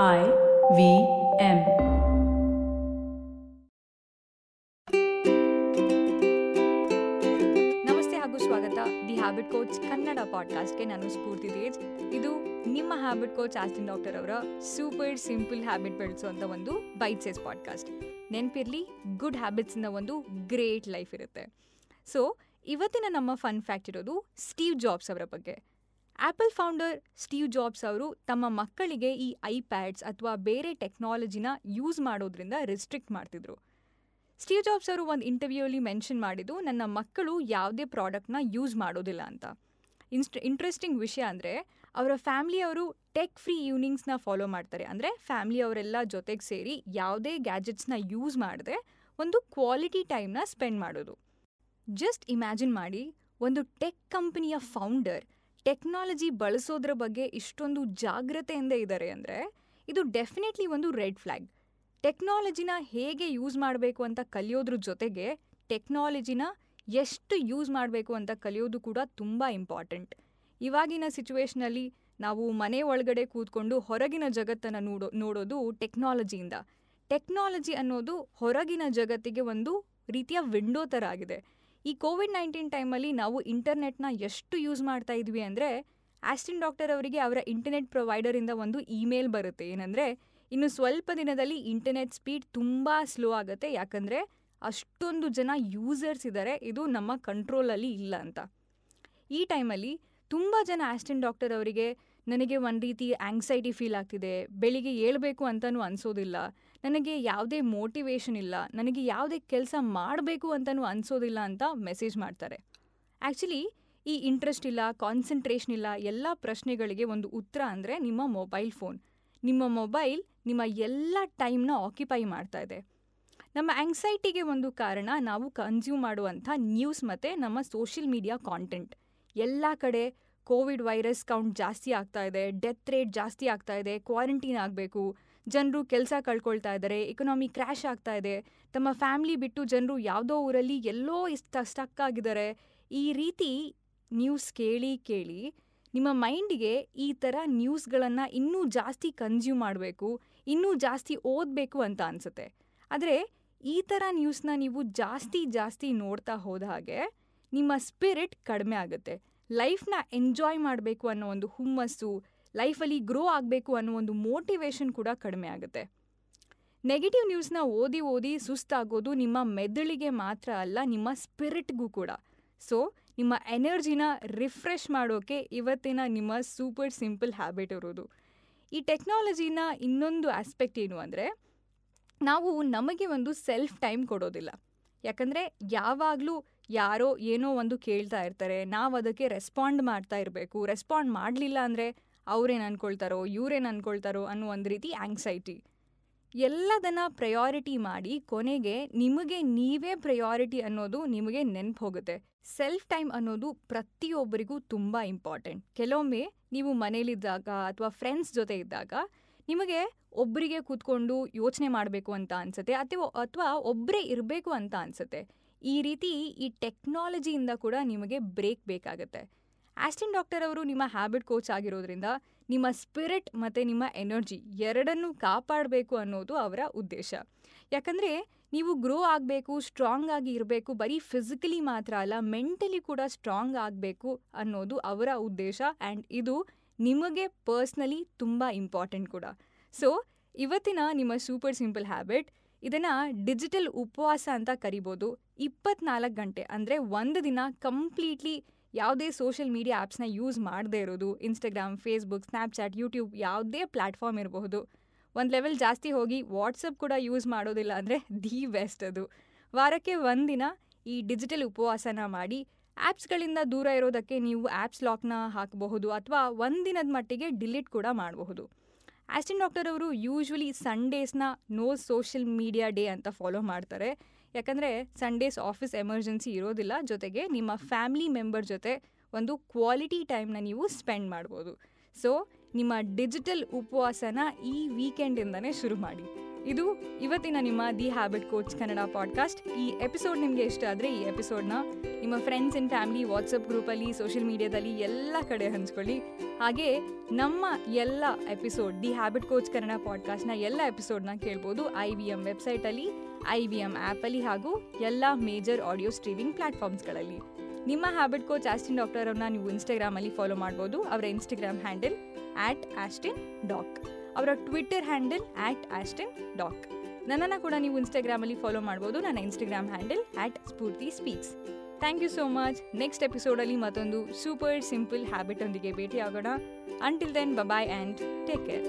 I V M. ನಮಸ್ತೆ ಹಾಗೂ ಸ್ವಾಗತ. ದಿ ಹ್ಯಾಬಿಟ್ ಕೋಚ್ ಕನ್ನಡ ಪಾಡ್ಕಾಸ್ಟ್ಗೆ ನಾನು ಸ್ಫೂರ್ತಿ ತೇಜ್. ಇದು ನಿಮ್ಮ ಹ್ಯಾಬಿಟ್ ಕೋಚ್ ಆಸ್ಟಿನ್ ಡಾಕ್ಟರ್ ಅವರ ಸೂಪರ್ ಸಿಂಪಲ್ ಹ್ಯಾಬಿಟ್ ಬೆಳೆಸುವಂಥ ಒಂದು ಬೈಟ್ ಸೇಸ್ ಪಾಡ್ಕಾಸ್ಟ್. ನೆನಪಿರಲಿ, ಗುಡ್ ಹ್ಯಾಬಿಟ್ಸಿಂದ ಒಂದು ಗ್ರೇಟ್ ಲೈಫ್ ಇರುತ್ತೆ. ಸೊ, ಇವತ್ತಿನ ನಮ್ಮ ಫನ್ ಫ್ಯಾಕ್ಟ್ ಇರೋದು ಸ್ಟೀವ್ ಜಾಬ್ಸ್ ಅವರ ಬಗ್ಗೆ. ಆ್ಯಪಲ್ ಫೌಂಡರ್ ಸ್ಟೀವ್ ಜಾಬ್ಸ್ ಅವರು ತಮ್ಮ ಮಕ್ಕಳಿಗೆ ಈ ಐಪ್ಯಾಡ್ಸ್ ಅಥವಾ ಬೇರೆ ಟೆಕ್ನಾಲಜಿನ ಯೂಸ್ ಮಾಡೋದ್ರಿಂದ ರಿಸ್ಟ್ರಿಕ್ಟ್ ಮಾಡ್ತಿದ್ರು. ಸ್ಟೀವ್ ಜಾಬ್ಸ್ ಅವರು ಒಂದು ಇಂಟರ್ವ್ಯೂಲಿ ಮೆನ್ಷನ್ ಮಾಡಿದ್ದು, ನನ್ನ ಮಕ್ಕಳು ಯಾವುದೇ ಪ್ರಾಡಕ್ಟ್ನ ಯೂಸ್ ಮಾಡೋದಿಲ್ಲ ಅಂತ. ಇನ್ಸ್ಟ್ ಇಂಟ್ರೆಸ್ಟಿಂಗ್ ವಿಷಯ ಅಂದರೆ, ಅವರ ಫ್ಯಾಮ್ಲಿಯವರು ಟೆಕ್ ಫ್ರೀ ಈವ್ನಿಂಗ್ಸ್ನ ಫಾಲೋ ಮಾಡ್ತಾರೆ. ಅಂದರೆ ಫ್ಯಾಮ್ಲಿಯವರೆಲ್ಲ ಜೊತೆಗೆ ಸೇರಿ ಯಾವುದೇ ಗ್ಯಾಜೆಟ್ಸ್ನ ಯೂಸ್ ಮಾಡದೆ ಒಂದು ಕ್ವಾಲಿಟಿ ಟೈಮ್ನ ಸ್ಪೆಂಡ್ ಮಾಡೋದು. ಜಸ್ಟ್ ಇಮ್ಯಾಜಿನ್ ಮಾಡಿ, ಒಂದು ಟೆಕ್ ಕಂಪನಿಯ ಫೌಂಡರ್ ಟೆಕ್ನಾಲಜಿ ಬಳಸೋದ್ರ ಬಗ್ಗೆ ಇಷ್ಟೊಂದು ಜಾಗ್ರತೆಯಿಂದ ಇದ್ದಾರೆ ಅಂದರೆ ಇದು ಡೆಫಿನೆಟ್ಲಿ ಒಂದು ರೆಡ್ ಫ್ಲ್ಯಾಗ್ ಟೆಕ್ನಾಲಜಿನ ಹೇಗೆ ಯೂಸ್ ಮಾಡಬೇಕು ಅಂತ ಕಲಿಯೋದ್ರ ಜೊತೆಗೆ ಟೆಕ್ನಾಲಜಿನ ಎಷ್ಟು ಯೂಸ್ ಮಾಡಬೇಕು ಅಂತ ಕಲಿಯೋದು ಕೂಡ ತುಂಬ ಇಂಪಾರ್ಟೆಂಟ್ ಇವಾಗಿನ ಸಿಚುವೇಶ್ನಲ್ಲಿ ನಾವು ಮನೆ ಒಳಗಡೆ ಕೂತ್ಕೊಂಡು ಹೊರಗಿನ ಜಗತ್ತನ್ನು ನೋಡೋ, ನೋಡೋದು ಟೆಕ್ನಾಲಜಿಯಿಂದ ಟೆಕ್ನಾಲಜಿ ಅನ್ನೋದು ಹೊರಗಿನ ಜಗತ್ತಿಗೆ ಒಂದು ರೀತಿಯ ವಿಂಡೋ ಥರ ಆಗಿದೆ. ಈ ಕೋವಿಡ್ ನೈನ್ಟೀನ್ ಟೈಮಲ್ಲಿ ನಾವು ಇಂಟರ್ನೆಟ್ನ ಎಷ್ಟು ಯೂಸ್ ಮಾಡ್ತಾ ಇದ್ವಿ ಅಂದರೆ, ಆಸ್ಟಿನ್ ಡಾಕ್ಟರ್ ಅವರಿಗೆ ಅವರ ಇಂಟರ್ನೆಟ್ ಪ್ರೊವೈಡರಿಂದ ಒಂದು ಇಮೇಲ್ ಬರುತ್ತೆ. ಏನಂದರೆ, ಇನ್ನು ಸ್ವಲ್ಪ ದಿನದಲ್ಲಿ ಇಂಟರ್ನೆಟ್ ಸ್ಪೀಡ್ ತುಂಬ ಸ್ಲೋ ಆಗುತ್ತೆ. ಯಾಕಂದರೆ, ಅಷ್ಟೊಂದು ಜನ ಯೂಸರ್ಸ್ ಇದ್ದಾರೆ ಇದು ನಮ್ಮ ಕಂಟ್ರೋಲಲ್ಲಿ ಇಲ್ಲ ಅಂತ. ಈ ಟೈಮಲ್ಲಿ ತುಂಬ ಜನ ಆಸ್ಟಿನ್ ಡಾಕ್ಟರ್ ಅವರಿಗೆ ನನಗೆ ಒಂದು ರೀತಿ ಆಂಗ್ಸೈಟಿ ಫೀಲ್ ಆಗ್ತಿದೆ. ಬೆಳಿಗ್ಗೆ ಏಳಬೇಕು ಅಂತಲೂ ಅನಿಸೋದಿಲ್ಲ. ನನಗೆ ಯಾವುದೇ ಮೋಟಿವೇಶನ್ ಇಲ್ಲ. ನನಗೆ ಯಾವುದೇ ಕೆಲಸ ಮಾಡಬೇಕು ಅಂತಲೂ ಅನಿಸೋದಿಲ್ಲ ಅಂತ ಮೆಸೇಜ್ ಮಾಡ್ತಾರೆ. ಆ್ಯಕ್ಚುಲಿ ಈ ಇಂಟ್ರೆಸ್ಟ್ ಇಲ್ಲ ಕಾನ್ಸಂಟ್ರೇಷನ್ ಇಲ್ಲ, ಎಲ್ಲ ಪ್ರಶ್ನೆಗಳಿಗೆ ಒಂದು ಉತ್ತರ ಅಂದರೆ ನಿಮ್ಮ ಮೊಬೈಲ್ ಫೋನ್ ನಿಮ್ಮ ಮೊಬೈಲ್ ನಿಮ್ಮ ಎಲ್ಲ ಟೈಮ್ನ ಆಕ್ಯುಪೈ ಮಾಡ್ತಾ ಇದೆ. ನಮ್ಮ ಆಂಗ್ಸೈಟಿಗೆ ಒಂದು ಕಾರಣ ನಾವು ಕನ್ಸ್ಯೂಮ್ ಮಾಡುವಂಥ ನ್ಯೂಸ್ ಮತ್ತು ನಮ್ಮ ಸೋಷಿಯಲ್ ಮೀಡಿಯಾ ಕಾಂಟೆಂಟ್ ಎಲ್ಲ ಕಡೆ ಕೋವಿಡ್ ವೈರಸ್ ಕೌಂಟ್ ಜಾಸ್ತಿ ಆಗ್ತಾ ಇದೆ ಡೆತ್ ರೇಟ್ ಜಾಸ್ತಿ ಆಗ್ತಾ ಇದೆ ಕ್ವಾರಂಟೈನ್ ಆಗಬೇಕು, ಜನರು ಕೆಲಸ ಕಳ್ಕೊಳ್ತಾ ಇದ್ದಾರೆ ಎಕನಾಮಿ ಕ್ರ್ಯಾಶ್ ಆಗ್ತಾ ಇದೆ, ತಮ್ಮ ಫ್ಯಾಮ್ಲಿ ಬಿಟ್ಟು ಜನರು ಯಾವುದೋ ಊರಲ್ಲಿ ಎಲ್ಲೋ ಇಷ್ಟ ಸ್ಟಕ್ ಆಗಿದ್ದಾರೆ ಈ ರೀತಿ ನ್ಯೂಸ್ ಕೇಳಿ ಕೇಳಿ ನಿಮ್ಮ ಮೈಂಡಿಗೆ ಈ ಥರ ನ್ಯೂಸ್ಗಳನ್ನು ಇನ್ನೂ ಜಾಸ್ತಿ ಕನ್ಸ್ಯೂಮ್ ಮಾಡಬೇಕು, ಇನ್ನೂ ಜಾಸ್ತಿ ಓದಬೇಕು ಅಂತ ಅನಿಸುತ್ತೆ. ಆದರೆ ಈ ಥರ ನ್ಯೂಸ್ನ ನೀವು ಜಾಸ್ತಿ ಜಾಸ್ತಿ ನೋಡ್ತಾ ಹೋದ ಹಾಗೆ ನಿಮ್ಮ ಸ್ಪಿರಿಟ್ ಕಡಿಮೆ ಆಗುತ್ತೆ. ಲೈಫ್ನ ಎಂಜಾಯ್ ಮಾಡಬೇಕು ಅನ್ನೋ ಒಂದು ಹುಮ್ಮಸ್ಸು, ಲೈಫಲ್ಲಿ ಗ್ರೋ ಆಗಬೇಕು ಅನ್ನೋ ಒಂದು ಮೋಟಿವೇಶನ್ ಕೂಡ ಕಡಿಮೆ ಆಗುತ್ತೆ. ನೆಗೆಟಿವ್ ನ್ಯೂಸ್ನ ಓದಿ ಓದಿ ಸುಸ್ತಾಗೋದು ನಿಮ್ಮ ಮೆದುಳಿಗೆ ಮಾತ್ರ ಅಲ್ಲ, ನಿಮ್ಮ ಸ್ಪಿರಿಟ್ಗೂ ಕೂಡ. ಸೊ, ನಿಮ್ಮ ಎನರ್ಜಿನ ರಿಫ್ರೆಶ್ ಮಾಡೋಕೆ ಇವತ್ತಿನ ನಿಮ್ಮ ಸೂಪರ್ ಸಿಂಪಲ್ ಹ್ಯಾಬಿಟ್ ಇರೋದು. ಈ ಟೆಕ್ನಾಲಜಿನ ಇನ್ನೊಂದು ಆಸ್ಪೆಕ್ಟ್ ಏನು ಅಂದರೆ, ನಾವು ನಮಗೆ ಒಂದು ಸೆಲ್ಫ್ ಟೈಮ್ ಕೊಡೋದಿಲ್ಲ. ಯಾಕಂದರೆ ಯಾವಾಗಲೂ ಯಾರೋ ಏನೋ ಒಂದು ಕೇಳ್ತಾ ಇರ್ತಾರೆ, ನಾವು ಅದಕ್ಕೆ ರೆಸ್ಪಾಂಡ್ ಮಾಡ್ತಾ ಇರಬೇಕು. ರೆಸ್ಪಾಂಡ್ ಮಾಡಲಿಲ್ಲ ಅಂದರೆ ಅವ್ರೇನು ಅಂದ್ಕೊಳ್ತಾರೋ ಇವ್ರೇನು ಅಂದ್ಕೊಳ್ತಾರೋ ಅನ್ನೋ ಒಂದು ರೀತಿ ಆಂಗ್ಸೈಟಿ ಎಲ್ಲದನ್ನ ಪ್ರಯಾರಿಟಿ ಮಾಡಿ ಕೊನೆಗೆ ನಿಮಗೆ ನೀವೇ ಪ್ರಯಾರಿಟಿ ಅನ್ನೋದು ನಿಮಗೆ ನೆನಪು ಹೋಗುತ್ತೆ. ಸೆಲ್ಫ್ ಟೈಮ್ ಅನ್ನೋದು ಪ್ರತಿಯೊಬ್ಬರಿಗೂ ತುಂಬ ಇಂಪಾರ್ಟೆಂಟ್ ಕೆಲವೊಮ್ಮೆ ನೀವು ಮನೇಲಿದ್ದಾಗ ಅಥವಾ ಫ್ರೆಂಡ್ಸ್ ಜೊತೆ ಇದ್ದಾಗ ನಿಮಗೆ ಒಬ್ಬರಿಗೆ ಕೂತ್ಕೊಂಡು ಯೋಚನೆ ಮಾಡಬೇಕು ಅಂತ ಅನಿಸುತ್ತೆ, ಅಥವಾ ಅಥವಾ ಒಬ್ಬರೇ ಇರಬೇಕು ಅಂತ ಅನಿಸುತ್ತೆ. ಈ ರೀತಿ ಈ ಟೆಕ್ನಾಲಜಿಯಿಂದ ಕೂಡ ನಿಮಗೆ ಬ್ರೇಕ್ ಬೇಕಾಗುತ್ತೆ. ಆಸ್ಟಿನ್ ಡಾಕ್ಟರ್ ಅವರು ನಿಮ್ಮ ಹ್ಯಾಬಿಟ್ ಕೋಚ್ ಆಗಿರೋದ್ರಿಂದ ನಿಮ್ಮ ಸ್ಪಿರಿಟ್ ಮತ್ತು ನಿಮ್ಮ ಎನರ್ಜಿ ಎರಡನ್ನೂ ಕಾಪಾಡಬೇಕು ಅನ್ನೋದು ಅವರ ಉದ್ದೇಶ. ಯಾಕಂದರೆ ನೀವು ಗ್ರೋ ಆಗಬೇಕು, ಸ್ಟ್ರಾಂಗ್ ಆಗಿ ಇರಬೇಕು, ಬರೀ ಫಿಸಿಕಲಿ ಮಾತ್ರ ಅಲ್ಲ, ಮೆಂಟಲಿ ಕೂಡ ಸ್ಟ್ರಾಂಗ್ ಆಗಬೇಕು ಅನ್ನೋದು ಅವರ ಉದ್ದೇಶ ಆ್ಯಂಡ್ ಇದು ನಿಮಗೆ ಪರ್ಸ್ನಲಿ ತುಂಬ ಇಂಪಾರ್ಟೆಂಟ್ ಕೂಡ. ಸೊ, ಇವತ್ತಿನ ನಿಮ್ಮ ಸೂಪರ್ ಸಿಂಪಲ್ ಹ್ಯಾಬಿಟ್ ಇದನ್ನು ಡಿಜಿಟಲ್ ಉಪವಾಸ ಅಂತ ಕರಿಬೋದು. ಇಪ್ಪತ್ನಾಲ್ಕು ಗಂಟೆ ಅಂದರೆ ಒಂದು ದಿನ ಕಂಪ್ಲೀಟ್ಲಿ ಯಾವುದೇ ಸೋಷಿಯಲ್ ಮೀಡಿಯಾ ಆ್ಯಪ್ಸ್ನ ಯೂಸ್ ಮಾಡದೇ ಇರೋದು. ಇನ್ಸ್ಟಾಗ್ರಾಮ್, ಫೇಸ್ಬುಕ್, ಸ್ನ್ಯಾಪ್ಚಾಟ್, ಯೂಟ್ಯೂಬ್ ಯಾವುದೇ ಪ್ಲ್ಯಾಟ್ಫಾರ್ಮ್ ಇರಬಹುದು. ಒಂದು ಲೆವೆಲ್ ಜಾಸ್ತಿ ಹೋಗಿ ವಾಟ್ಸಪ್ ಕೂಡ ಯೂಸ್ ಮಾಡೋದಿಲ್ಲ ಅಂದರೆ ದಿ ಬೆಸ್ಟ್ ಅದು. ವಾರಕ್ಕೆ ಒಂದಿನ ಈ ಡಿಜಿಟಲ್ ಉಪವಾಸನ ಮಾಡಿ ಆ್ಯಪ್ಸ್ಗಳಿಂದ ದೂರ ಇರೋದಕ್ಕೆ ನೀವು ಆ್ಯಪ್ಸ್ ಲಾಕ್ನ ಹಾಕಬಹುದು ಅಥವಾ ಒಂದಿನದ ಮಟ್ಟಿಗೆ ಡಿಲೀಟ್ ಕೂಡ ಮಾಡಬಹುದು. ಆಸ್ಟಿನ್ ಡಾಕ್ಟರ್ ಅವರು ಯೂಶ್ವಲಿ ಸಂಡೇಸ್ನ ನೋ ಸೋಷಿಯಲ್ ಮೀಡಿಯಾ ಡೇ ಅಂತ ಫಾಲೋ ಮಾಡ್ತಾರೆ. ಯಾಕಂದರೆ ಸಂಡೇಸ್ ಆಫೀಸ್ ಎಮರ್ಜೆನ್ಸಿ ಇರೋದಿಲ್ಲ, ಜೊತೆಗೆ ನಿಮ್ಮ ಫ್ಯಾಮಿಲಿ ಮೆಂಬರ್ ಜೊತೆ ಒಂದು ಕ್ವಾಲಿಟಿ ಟೈಮ್ನ ನೀವು ಸ್ಪೆಂಡ್ ಮಾಡ್ಬೋದು. ಸೊ, ನಿಮ್ಮ ಡಿಜಿಟಲ್ ಉಪವಾಸನ ಈ ವೀಕೆಂಡಿಂದನೇ ಶುರು ಮಾಡಿ. ಇದು ಇವತ್ತಿನ ನಿಮ್ಮ the habit coach Kannada podcast ಈ ಎಪಿಸೋಡ್ ನಿಮಗೆ ಇಷ್ಟ ಆದರೆ ಈ ಎಪಿಸೋಡ್ನ ನಿಮ್ಮ ಫ್ರೆಂಡ್ಸ್ ಆ್ಯಂಡ್ ಫ್ಯಾಮಿಲಿ ವಾಟ್ಸಪ್ ಗ್ರೂಪಲ್ಲಿ ಸೋಷಿಯಲ್ ಮೀಡಿಯಾದಲ್ಲಿ ಎಲ್ಲ ಕಡೆ ಹಂಚ್ಕೊಳ್ಳಿ. ಹಾಗೆ ನಮ್ಮ ಎಲ್ಲ episode the habit coach Kannada ಪಾಡ್ಕಾಸ್ಟ್ನ ಎಲ್ಲ ಎಪಿಸೋಡ್ನ ಕೇಳ್ಬೋದು ಐ ವಿ ಎಂ ವೆಬ್ಸೈಟಲ್ಲಿ ಐ ವಿ ಎಂ ಆ್ಯಪಲ್ಲಿ ಹಾಗೂ ಎಲ್ಲ ಮೇಜರ್ ಆಡಿಯೋ ಸ್ಟ್ರೀಮಿಂಗ್ ಪ್ಲಾಟ್ಫಾರ್ಮ್ಸ್ಗಳಲ್ಲಿ ನಿಮ್ಮ ಹ್ಯಾಬಿಟ್ ಕೋಚ್ ಆಸ್ಟಿನ್ ಡಾಕ್ಟರ್ ಅವ್ರನ್ನ ನೀವು ಇನ್ಸ್ಟಾಗ್ರಾಮಲ್ಲಿ ಫಾಲೋ ಮಾಡ್ಬೋದು. ಅವರ Instagram handle at Ashdin Doc ಅವರ Twitter handle at Ashdin Doc ನನ್ನನ್ನು ಕೂಡ ನೀವು ಇನ್ಸ್ಟಾಗ್ರಾಮಲ್ಲಿ ಫಾಲೋ ಮಾಡ್ಬೋದು. ನನ್ನ Instagram handle at Spoorthi speaks thank you so much next ಎಪಿಸೋಡಲ್ಲಿ ಮತ್ತೊಂದು ಸೂಪರ್ ಸಿಂಪಲ್ ಹ್ಯಾಬಿಟ್ ಒಂದಿಗೆ ಭೇಟಿಯಾಗೋಣ. Until then bye bye and take care